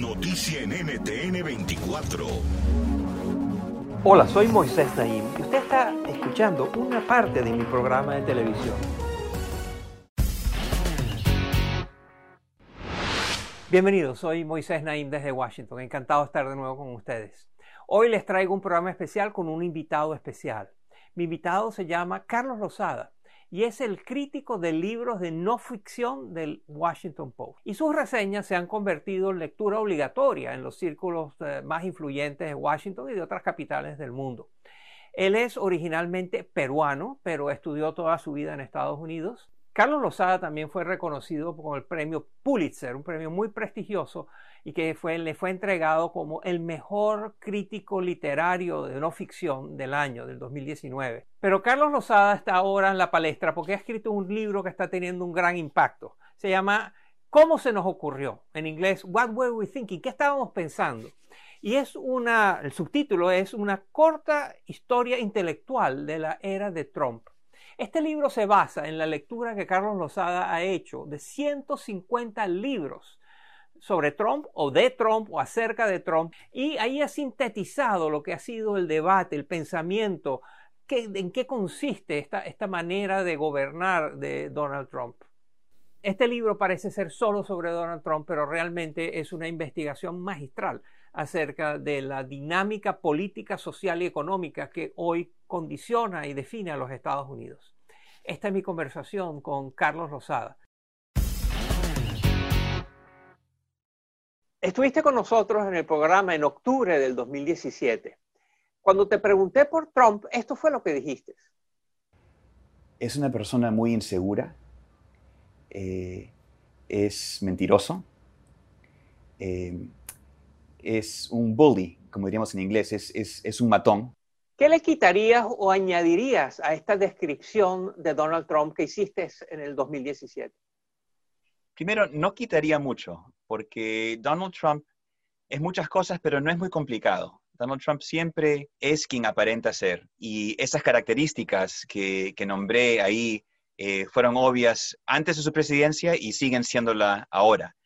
Noticia en NTN 24. Hola, soy Moisés Naim y usted está escuchando una parte de mi programa de televisión. Bienvenidos, soy Moisés Naim desde Washington. Encantado de estar de nuevo con ustedes. Hoy les traigo un programa especial con un invitado especial. Mi invitado se llama Carlos Rosada y es el crítico de libros de no ficción del Washington Post. Y sus reseñas se han convertido en lectura obligatoria en los círculos eh, más influyentes de Washington y de otras capitales del mundo. Él es originalmente peruano, pero estudió toda su vida en Estados Unidos. Carlos Lozada también fue reconocido con el premio Pulitzer, un premio muy prestigioso y que le fue entregado como el mejor crítico literario de no ficción del año, del 2019. Pero Carlos Lozada está ahora en la palestra porque ha escrito un libro que está teniendo un gran impacto. Se llama ¿Cómo se nos ocurrió? En inglés, What were we thinking? ¿Qué estábamos pensando? Y es una, el subtítulo es una corta historia intelectual de la era de Trump. Este libro se basa en la lectura que Carlos Lozada ha hecho de 150 libros sobre Trump o de Trump o acerca de Trump y ahí ha sintetizado lo que ha sido el debate, el pensamiento, en qué consiste esta, esta manera de gobernar de Donald Trump. Este libro parece ser solo sobre Donald Trump, pero realmente es una investigación magistral acerca de la dinámica política, social y económica que hoy condiciona y define a los Estados Unidos. Esta es mi conversación con Carlos Rosada. Estuviste con nosotros en el programa en octubre del 2017. Cuando te pregunté por Trump, esto fue lo que dijiste. Es una persona muy insegura, eh, es mentiroso, eh, es un bully, como diríamos en inglés, es, un matón. ¿Qué le quitarías o añadirías a esta descripción de Donald Trump que hiciste en el 2017? Primero, no quitaría mucho, porque Donald Trump es muchas cosas, pero no es muy complicado. Donald Trump siempre es quien aparenta ser. Y esas características que, nombré ahí eh, fueron obvias antes de su presidencia y siguen siéndola ahora.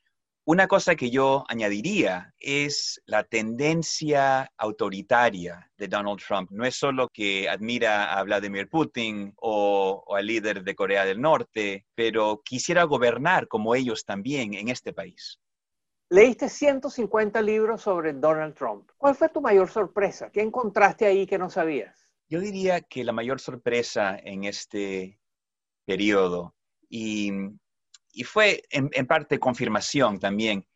Una cosa que yo añadiría es la tendencia autoritaria de Donald Trump. No es solo que admira a Vladimir Putin o, o, al líder de Corea del Norte, pero quisiera gobernar como ellos también en este país. Leíste 150 libros sobre Donald Trump. ¿Cuál fue tu mayor sorpresa? ¿Qué encontraste ahí que no sabías? Yo diría que la mayor sorpresa en este periodo y y fue en, parte confirmación también,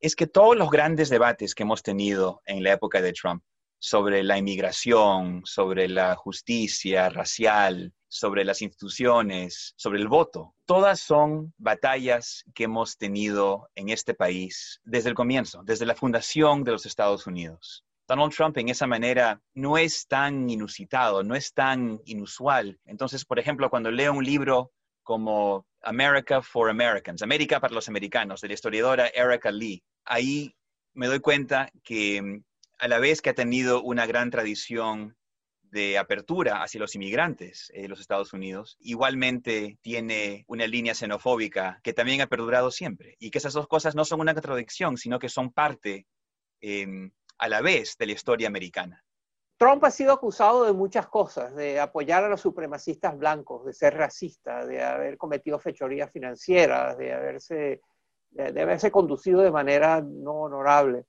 es que todos los grandes debates que hemos tenido en la época de Trump sobre la inmigración, sobre la justicia racial, sobre las instituciones, sobre el voto, todas son batallas que hemos tenido en este país desde el comienzo, desde la fundación de los Estados Unidos. Donald Trump en esa manera no es tan inusitado, no es tan inusual. Entonces, por ejemplo, cuando leo un libro como America for Americans, América para los americanos, de la historiadora Erica Lee. Ahí me doy cuenta que mm, a la vez que ha tenido una gran tradición de apertura hacia los inmigrantes de los Estados Unidos, igualmente tiene una línea xenofóbica que también ha perdurado siempre. Y que esas dos cosas no son una contradicción, sino que son parte em, a la vez de la historia americana. Trump ha sido acusado de muchas cosas, de apoyar a los supremacistas blancos, de ser racista, de haber cometido fechorías financieras, de haberse de, haberse conducido de manera no honorable.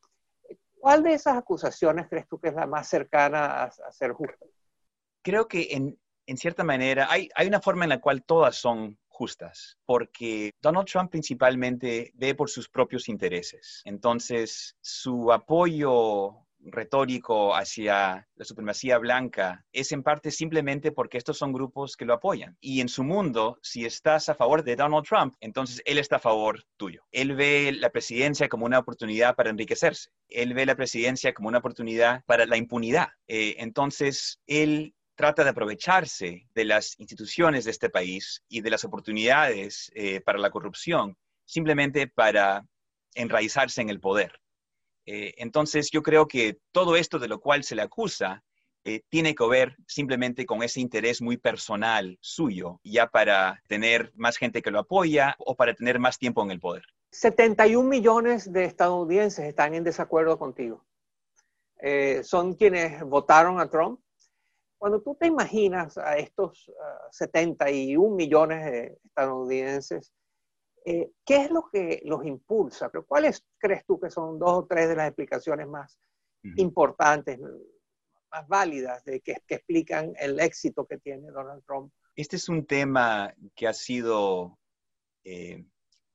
¿Cuál de esas acusaciones crees tú que es la más cercana a, ser justa? Creo que en, en cierta manera hay, hay una forma en la cual todas son justas, porque Donald Trump principalmente ve por sus propios intereses. Entonces, su apoyo retórico hacia la supremacía blanca es en parte simplemente porque estos son grupos que lo apoyan. Y en su mundo, si estás a favor de Donald Trump, entonces él está a favor tuyo. Él ve la presidencia como una oportunidad para enriquecerse. Él ve la presidencia como una oportunidad para la impunidad. Eh, entonces, él trata de aprovecharse de las instituciones de este país y de las oportunidades eh, para la corrupción simplemente para enraizarse en el poder. Eh, entonces, yo creo que todo esto de lo cual se le acusa eh, tiene que ver simplemente con ese interés muy personal suyo, ya para tener más gente que lo apoya o para tener más tiempo en el poder. 71 millones de estadounidenses están en desacuerdo contigo. Eh, son quienes votaron a Trump. Cuando tú te imaginas a estos 71 millones de estadounidenses eh, ¿Qué es lo que los impulsa? Pero ¿Cuáles crees tú que son dos o tres de las explicaciones más importantes, más válidas, de que, que, explican el éxito que tiene Donald Trump? Este es un tema que ha sido eh,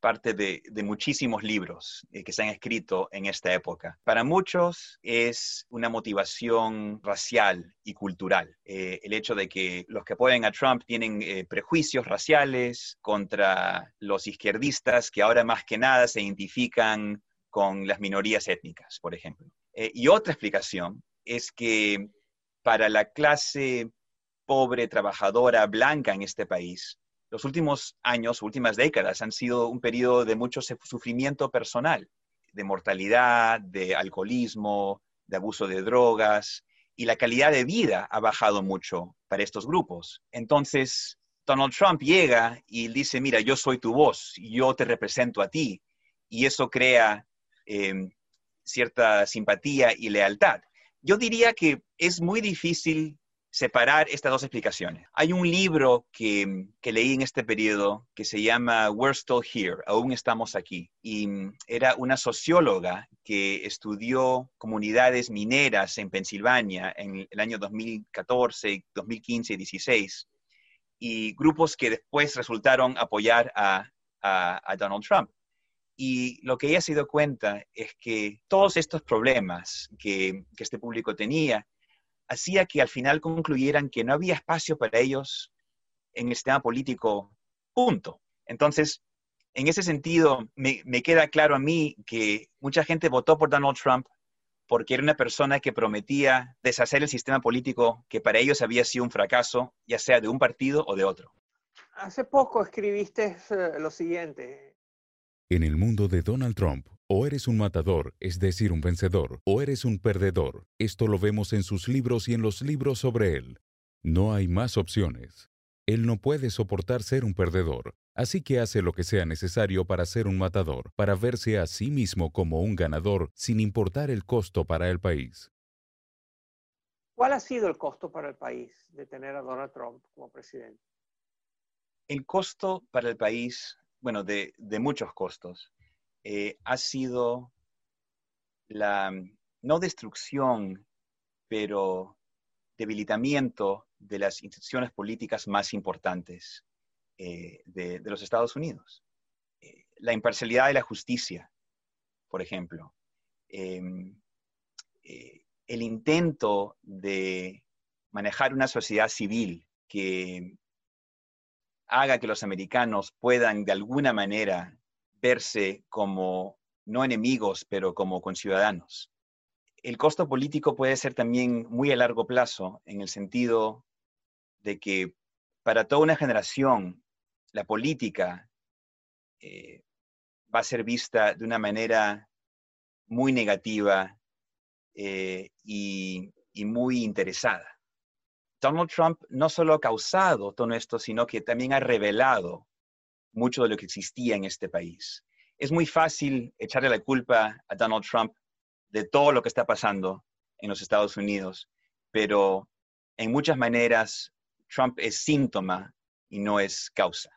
parte de, muchísimos libros eh, que se han escrito en esta época. Para muchos es una motivación racial y cultural. Eh, el hecho de que los que apoyan a Trump tienen eh, prejuicios raciales contra los izquierdistas que ahora más que nada se identifican con las minorías étnicas, por ejemplo. y otra explicación es que para la clase pobre, trabajadora, blanca en este país, los últimos años, últimas décadas han sido un periodo de mucho sufrimiento personal, de mortalidad, de alcoholismo, de abuso de drogas, y la calidad de vida ha bajado mucho para estos grupos. Entonces, Donald Trump llega y dice, mira, yo soy tu voz, yo te represento a ti, y eso crea em, cierta simpatía y lealtad. Yo diría que es muy difícil separar estas dos explicaciones. Hay un libro que, leí en este periodo que se llama We're Still Here, aún estamos aquí. Y mm, era una socióloga que estudió comunidades mineras en Pensilvania en el año 2014, 2015 y 16, y grupos que después resultaron apoyar a, Donald Trump. Y lo que ella se dio cuenta es que todos estos problemas que, que este público tenía hacía que al final concluyeran que no había espacio para ellos en el sistema político, punto. Entonces, en ese sentido, me, queda claro a mí que mucha gente votó por Donald Trump porque era una persona que prometía deshacer el sistema político que para ellos había sido un fracaso, ya sea de un partido o de otro. Hace poco escribiste eh, lo siguiente. En el mundo de Donald Trump, o eres un matador, es decir, un vencedor, o eres un perdedor. Esto lo vemos en sus libros y en los libros sobre él. No hay más opciones. Él no puede soportar ser un perdedor, así que hace lo que sea necesario para ser un matador, para verse a sí mismo como un ganador sin importar el costo para el país. ¿Cuál ha sido el costo para el país de tener a Donald Trump como presidente? El costo para el país, bueno, de, de muchos costos. Eh, ha sido la, mm, no destrucción, pero debilitamiento de las instituciones políticas más importantes eh, de, los Estados Unidos. Eh, la imparcialidad de la justicia, por ejemplo. Em, el intento de manejar una sociedad civil que haga que los americanos puedan de alguna manera verse como no enemigos, pero como conciudadanos. El costo político puede ser también muy a largo plazo, en el sentido de que para toda una generación la política eh, va a ser vista de una manera muy negativa eh, y, y muy interesada. Donald Trump no solo ha causado todo esto, sino que también ha revelado mucho de lo que existía en este país. Es muy fácil echarle la culpa a Donald Trump de todo lo que está pasando en los Estados Unidos, pero en muchas maneras Trump es síntoma y no es causa.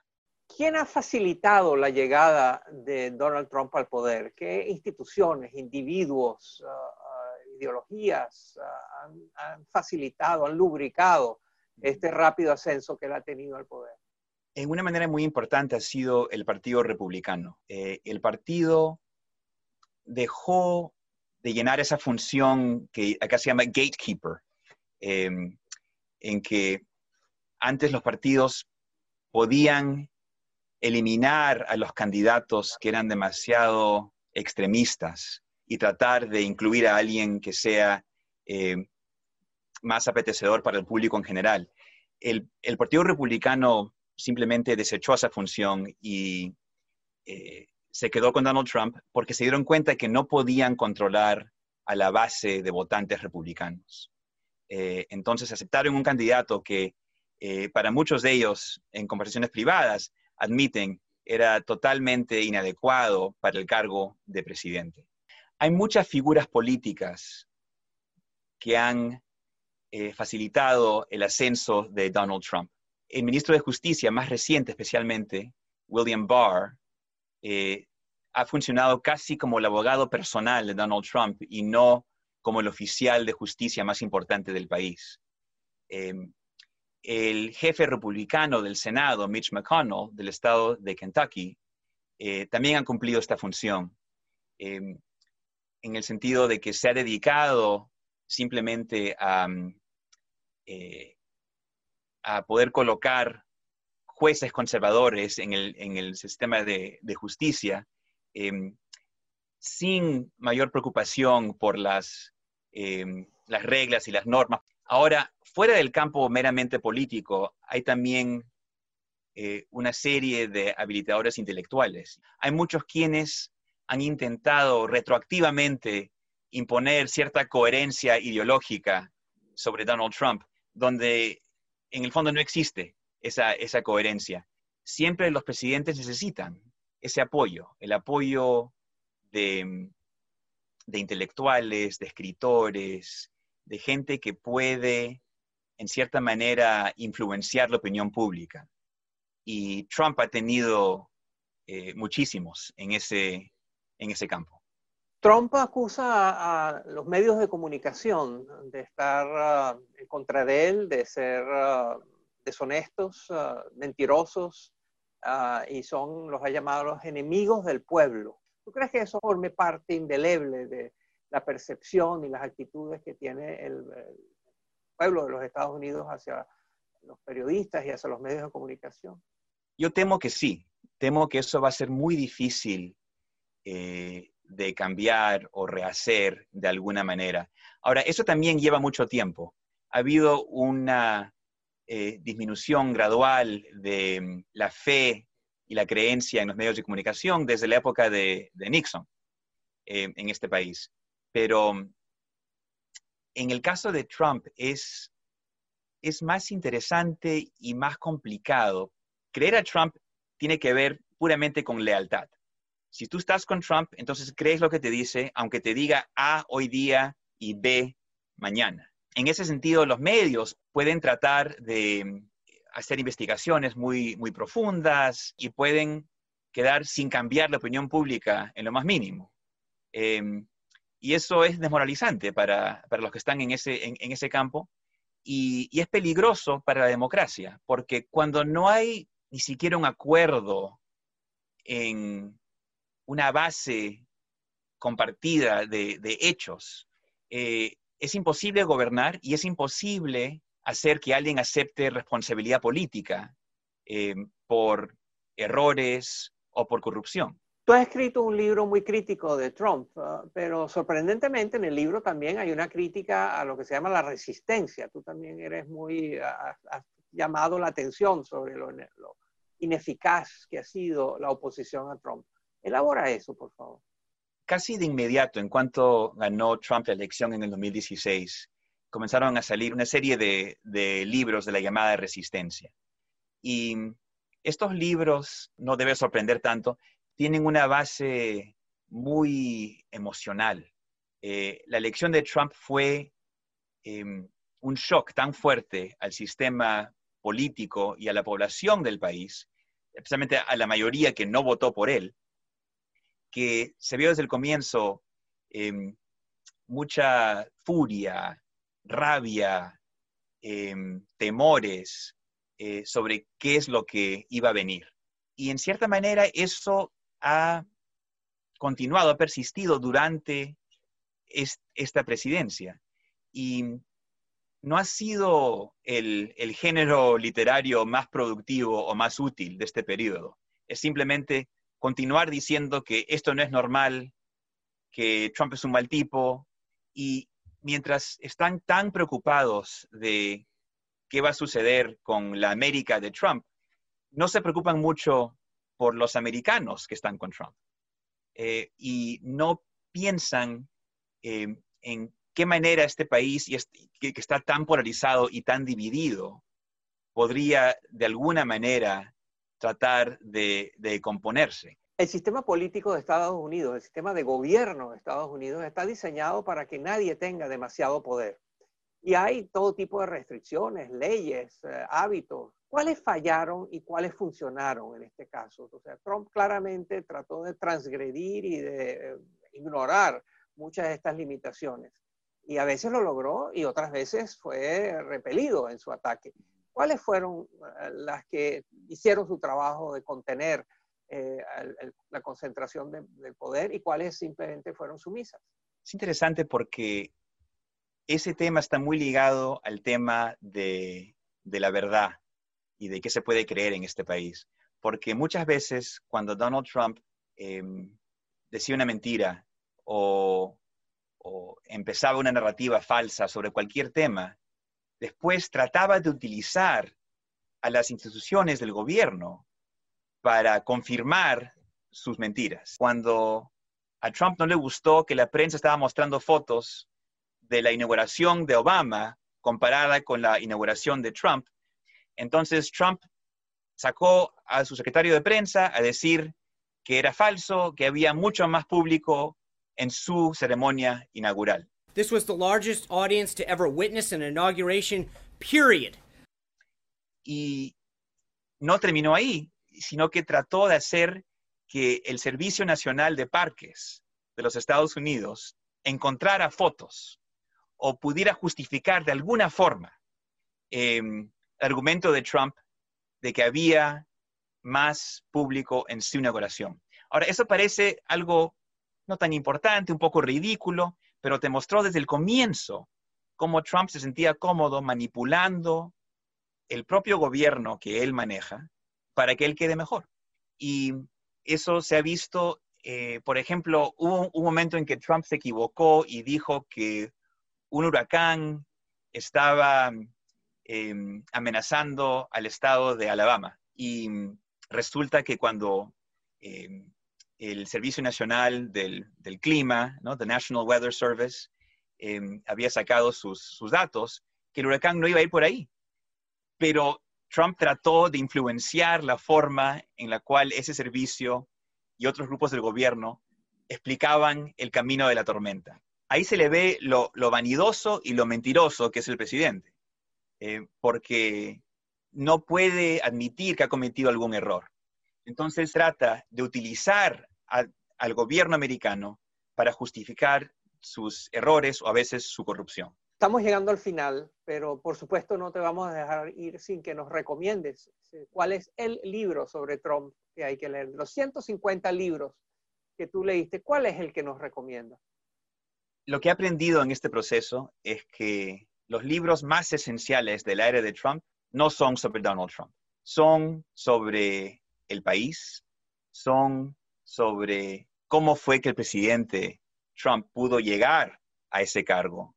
¿Quién ha facilitado la llegada de Donald Trump al poder? ¿Qué instituciones, individuos, ah, ideologías ah, han, facilitado, han lubricado este rápido ascenso que él ha tenido al poder? En una manera muy importante ha sido el Partido Republicano. Eh, el partido dejó de llenar esa función que acá se llama gatekeeper, em, en que antes los partidos podían eliminar a los candidatos que eran demasiado extremistas y tratar de incluir a alguien que sea eh, más apetecedor para el público en general. El, Partido Republicano simplemente desechó esa función y eh, se quedó con Donald Trump porque se dieron cuenta que no podían controlar a la base de votantes republicanos. Eh, entonces aceptaron un candidato que para muchos de ellos en conversaciones privadas admiten era totalmente inadecuado para el cargo de presidente. Hay muchas figuras políticas que han eh, facilitado el ascenso de Donald Trump. El ministro de Justicia más reciente, especialmente, William Barr, eh, ha funcionado casi como el abogado personal de Donald Trump y no como el oficial de justicia más importante del país. Em, el jefe republicano del Senado, Mitch McConnell, del estado de Kentucky, eh, también ha cumplido esta función, em, en el sentido de que se ha dedicado simplemente a, mm, eh, a poder colocar jueces conservadores en el, sistema de, justicia em, sin mayor preocupación por las, em, las reglas y las normas. Ahora, fuera del campo meramente político, hay también eh, una serie de habilitadores intelectuales. Hay muchos quienes han intentado retroactivamente imponer cierta coherencia ideológica sobre Donald Trump, donde en el fondo no existe esa, coherencia. Siempre los presidentes necesitan ese apoyo, el apoyo de, intelectuales, de escritores, de gente que puede en cierta manera, influenciar la opinión pública. Y Trump ha tenido eh, muchísimos en ese campo. Trump acusa a, los medios de comunicación de estar ah, en contra de él, de ser ah, deshonestos, ah, mentirosos, y son, los ha llamado los enemigos del pueblo. ¿Tú crees que eso forme parte indeleble de la percepción y las actitudes que tiene el pueblo de los Estados Unidos hacia los periodistas y hacia los medios de comunicación? Yo temo que sí, temo que eso va a ser muy difícil eh, de cambiar o rehacer de alguna manera. Ahora, eso también lleva mucho tiempo. Ha habido una eh, disminución gradual de mm, la fe y la creencia en los medios de comunicación desde la época de, Nixon eh, en este país. Pero mm, en el caso de Trump es, es más interesante y más complicado. Creer a Trump tiene que ver puramente con lealtad. Si tú estás con Trump, entonces crees lo que te dice, aunque te diga A hoy día y B mañana. En ese sentido, los medios pueden tratar de hacer investigaciones muy, muy profundas y pueden quedar sin cambiar la opinión pública en lo más mínimo. Em, y eso es desmoralizante para, los que están en ese, en, ese campo y, es peligroso para la democracia, porque cuando no hay ni siquiera un acuerdo en una base compartida de, hechos, eh, es imposible gobernar y es imposible hacer que alguien acepte responsabilidad política eh, por errores o por corrupción. Tú has escrito un libro muy crítico de Trump, ah, pero sorprendentemente en el libro también hay una crítica a lo que se llama la resistencia. Tú también eres muy, has, llamado la atención sobre lo, ineficaz que ha sido la oposición a Trump. Elabora eso, por favor. Casi de inmediato, en cuanto ganó Trump la elección en el 2016, comenzaron a salir una serie de, de libros de la llamada resistencia. Y estos libros, no debe sorprender tanto, tienen una base muy emocional. Eh, la elección de Trump fue em, un shock tan fuerte al sistema político y a la población del país especialmente a la mayoría que no votó por él, que se vio desde el comienzo em, mucha furia, rabia, em, temores eh, sobre qué es lo que iba a venir. Y en cierta manera eso ha continuado, ha persistido durante esta presidencia. Y no ha sido el, género literario más productivo o más útil de este periodo. Es simplemente continuar diciendo que esto no es normal, que Trump es un mal tipo, y mientras están tan preocupados de qué va a suceder con la América de Trump, no se preocupan mucho por los americanos que están con Trump. Eh, y no piensan eh, en qué manera este país, que, está tan polarizado y tan dividido, podría de alguna manera tratar de, componerse. El sistema político de Estados Unidos, el sistema de gobierno de Estados Unidos está diseñado para que nadie tenga demasiado poder. Y hay todo tipo de restricciones, leyes, eh, hábitos. ¿Cuáles fallaron y cuáles funcionaron en este caso? O sea, Trump claramente trató de transgredir y de eh, ignorar muchas de estas limitaciones y a veces lo logró y otras veces fue repelido en su ataque. ¿Cuáles fueron eh, las que hicieron su trabajo de contener eh, la concentración del poder y cuáles simplemente fueron sumisas? Es interesante porque ese tema está muy ligado al tema de, la verdad y de qué se puede creer en este país. Porque muchas veces cuando Donald Trump em, decía una mentira o o empezaba una narrativa falsa sobre cualquier tema, después trataba de utilizar a las instituciones del gobierno para confirmar sus mentiras. Cuando a Trump no le gustó que la prensa estaba mostrando fotos de la inauguración de Obama comparada con la inauguración de Trump, entonces Trump sacó a su secretario de prensa a decir que era falso, que había mucho más público en su ceremonia inaugural. This was the largest audience to ever witness an inauguration, period. Y no terminó ahí, sino que trató de hacer que el Servicio Nacional de Parques de los Estados Unidos encontrara fotos o pudiera justificar de alguna forma em, el argumento de Trump de que había más público en su inauguración. Ahora, eso parece algo no tan importante, un poco ridículo, pero te mostró desde el comienzo cómo Trump se sentía cómodo manipulando el propio gobierno que él maneja para que él quede mejor. Y eso se ha visto, eh, por ejemplo, hubo un momento en que Trump se equivocó y dijo que un huracán estaba em, amenazando al estado de Alabama. Y resulta que cuando em, el Servicio Nacional del, Clima, ¿no? The National Weather Service, em, había sacado sus, datos, que el huracán no iba a ir por ahí. Pero Trump trató de influenciar la forma en la cual ese servicio y otros grupos del gobierno explicaban el camino de la tormenta. Ahí se le ve lo, vanidoso y lo mentiroso que es el presidente, eh, porque no puede admitir que ha cometido algún error. Entonces trata de utilizar al gobierno americano para justificar sus errores o a veces su corrupción. Estamos llegando al final, pero por supuesto no te vamos a dejar ir sin que nos recomiendes cuál es el libro sobre Trump que hay que leer. Los 150 libros que tú leíste, ¿cuál es el que nos recomienda? Lo que he aprendido en este proceso es que los libros más esenciales del era de Trump no son sobre Donald Trump, son sobre el país, son sobre cómo fue que el presidente Trump pudo llegar a ese cargo,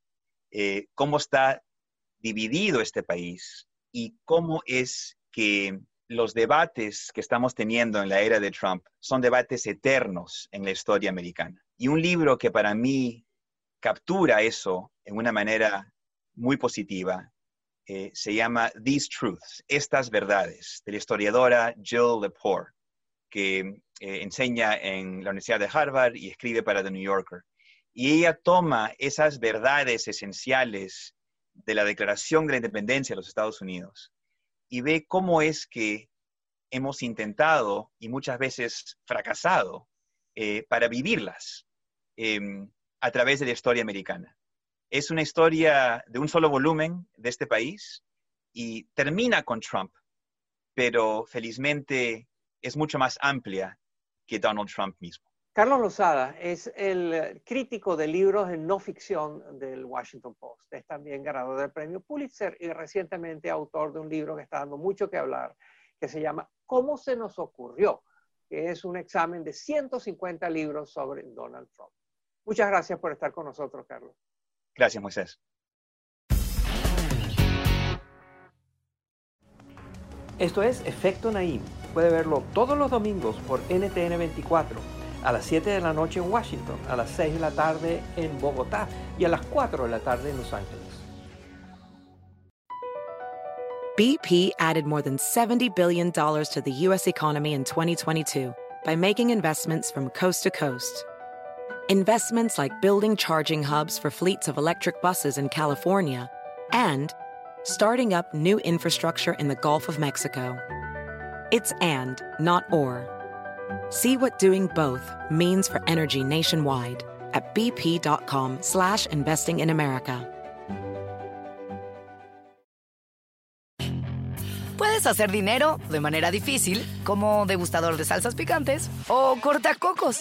eh, cómo está dividido este país y cómo es que los debates que estamos teniendo en la era de Trump son debates eternos en la historia americana. Y un libro que para mí captura eso en una manera muy positiva eh, se llama These Truths, Estas Verdades, de la historiadora Jill Lepore, que eh, enseña en la Universidad de Harvard y escribe para The New Yorker. Y ella toma esas verdades esenciales de la Declaración de la Independencia de los Estados Unidos y ve cómo es que hemos intentado y muchas veces fracasado eh, para vivirlas em, a través de la historia americana. Es una historia de un solo volumen de este país y termina con Trump, pero felizmente es mucho más amplia que Donald Trump mismo. Carlos Lozada es el crítico de libros de no ficción del Washington Post. Es también ganador del premio Pulitzer y recientemente autor de un libro que está dando mucho que hablar, que se llama ¿Cómo se nos ocurrió? que es un examen de 150 libros sobre Donald Trump. Muchas gracias por estar con nosotros, Carlos. Gracias, Moisés. Esto es Efecto Naim. Puede verlo todos los domingos por NTN 24, a las 7 de la noche en Washington, a las 6 de la tarde en Bogotá y a las 4 de la tarde en Los Ángeles. BP added more than $70 billion to the U.S. economy in 2022 by making investments from coast to coast. Investments like building charging hubs for fleets of electric buses in California and starting up new infrastructure in the Gulf of Mexico. It's and, not or. See what doing both means for energy nationwide at bp.com slash investing in America. Puedes hacer dinero de manera difícil, como degustador de salsas picantes, o cortacocos,